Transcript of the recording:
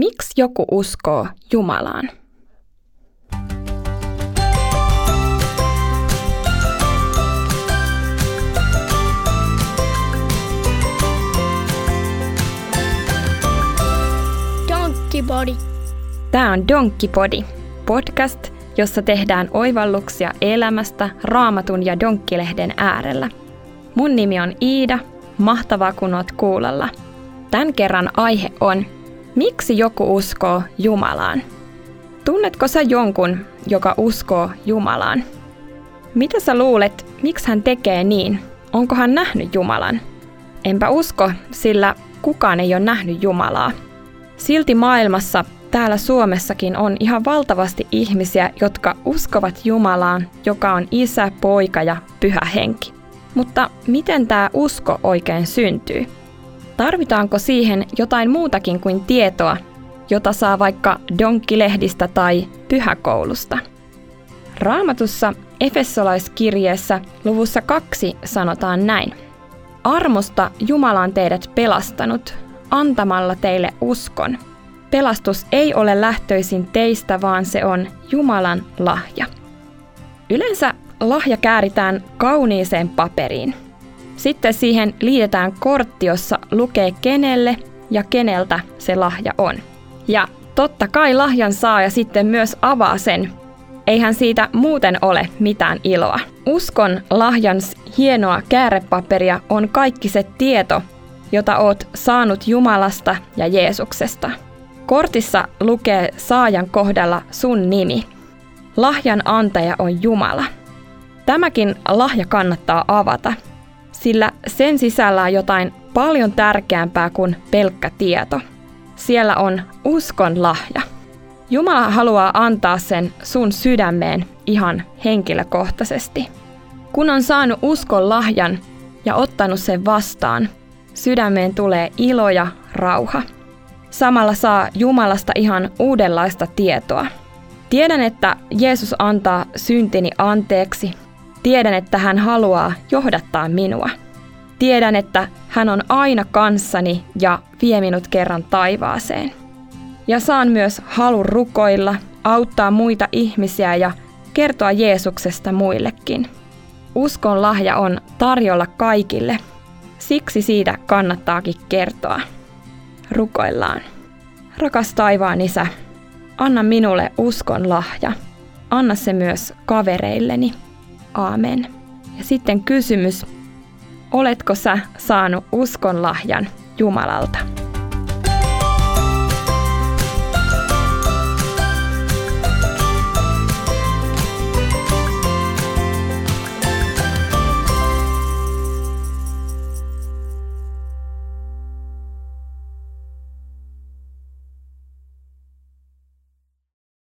Miksi joku uskoo Jumalaan? Donkkipodi. Tämä on Donkkipodi, podcast, jossa tehdään oivalluksia elämästä Raamatun ja Donkkilehden äärellä. Mun nimi on Iida, mahtavaa kun oot kuulolla. Tämän kerran aihe on, miksi joku uskoo Jumalaan? Tunnetko sä jonkun, joka uskoo Jumalaan? Mitä sä luulet, miksi hän tekee niin? Onko hän nähnyt Jumalan? Enpä usko, sillä kukaan ei ole nähnyt Jumalaa. Silti maailmassa, täällä Suomessakin on ihan valtavasti ihmisiä, jotka uskovat Jumalaan, joka on isä, poika ja pyhä henki. Mutta miten tämä usko oikein syntyy? Tarvitaanko siihen jotain muutakin kuin tietoa, jota saa vaikka donkkilehdistä tai pyhäkoulusta? Raamatussa Efesolaiskirjeessä luvussa kaksi sanotaan näin. Armosta Jumala on teidät pelastanut, antamalla teille uskon. Pelastus ei ole lähtöisin teistä, vaan se on Jumalan lahja. Yleensä lahja kääritään kauniiseen paperiin. Sitten siihen liitetään kortti, jossa lukee kenelle ja keneltä se lahja on. Ja totta kai lahjan saa ja sitten myös avaa sen. Eihän siitä muuten ole mitään iloa. Uskon lahjan hienoa käärepaperia on kaikki se tieto, jota oot saanut Jumalasta ja Jeesuksesta. Kortissa lukee saajan kohdalla sun nimi. Lahjan antaja on Jumala. Tämäkin lahja kannattaa avata, sillä sen sisällä on jotain paljon tärkeämpää kuin pelkkä tieto. Siellä on uskon lahja. Jumala haluaa antaa sen sun sydämeen ihan henkilökohtaisesti. Kun on saanut uskon lahjan ja ottanut sen vastaan, sydämeen tulee ilo ja rauha. Samalla saa Jumalasta ihan uudenlaista tietoa. Tiedän, että Jeesus antaa syntini anteeksi. Tiedän, että hän haluaa johdattaa minua. Tiedän, että hän on aina kanssani ja vie minut kerran taivaaseen. Ja saan myös halun rukoilla, auttaa muita ihmisiä ja kertoa Jeesuksesta muillekin. Uskon lahja on tarjolla kaikille – Siksi siitä kannattaakin kertoa. Rukoillaan. Rakas taivaan isä, anna minulle uskon lahja. Anna se myös kavereilleni. Aamen. Ja sitten kysymys, oletko sä saanut uskon lahjan Jumalalta?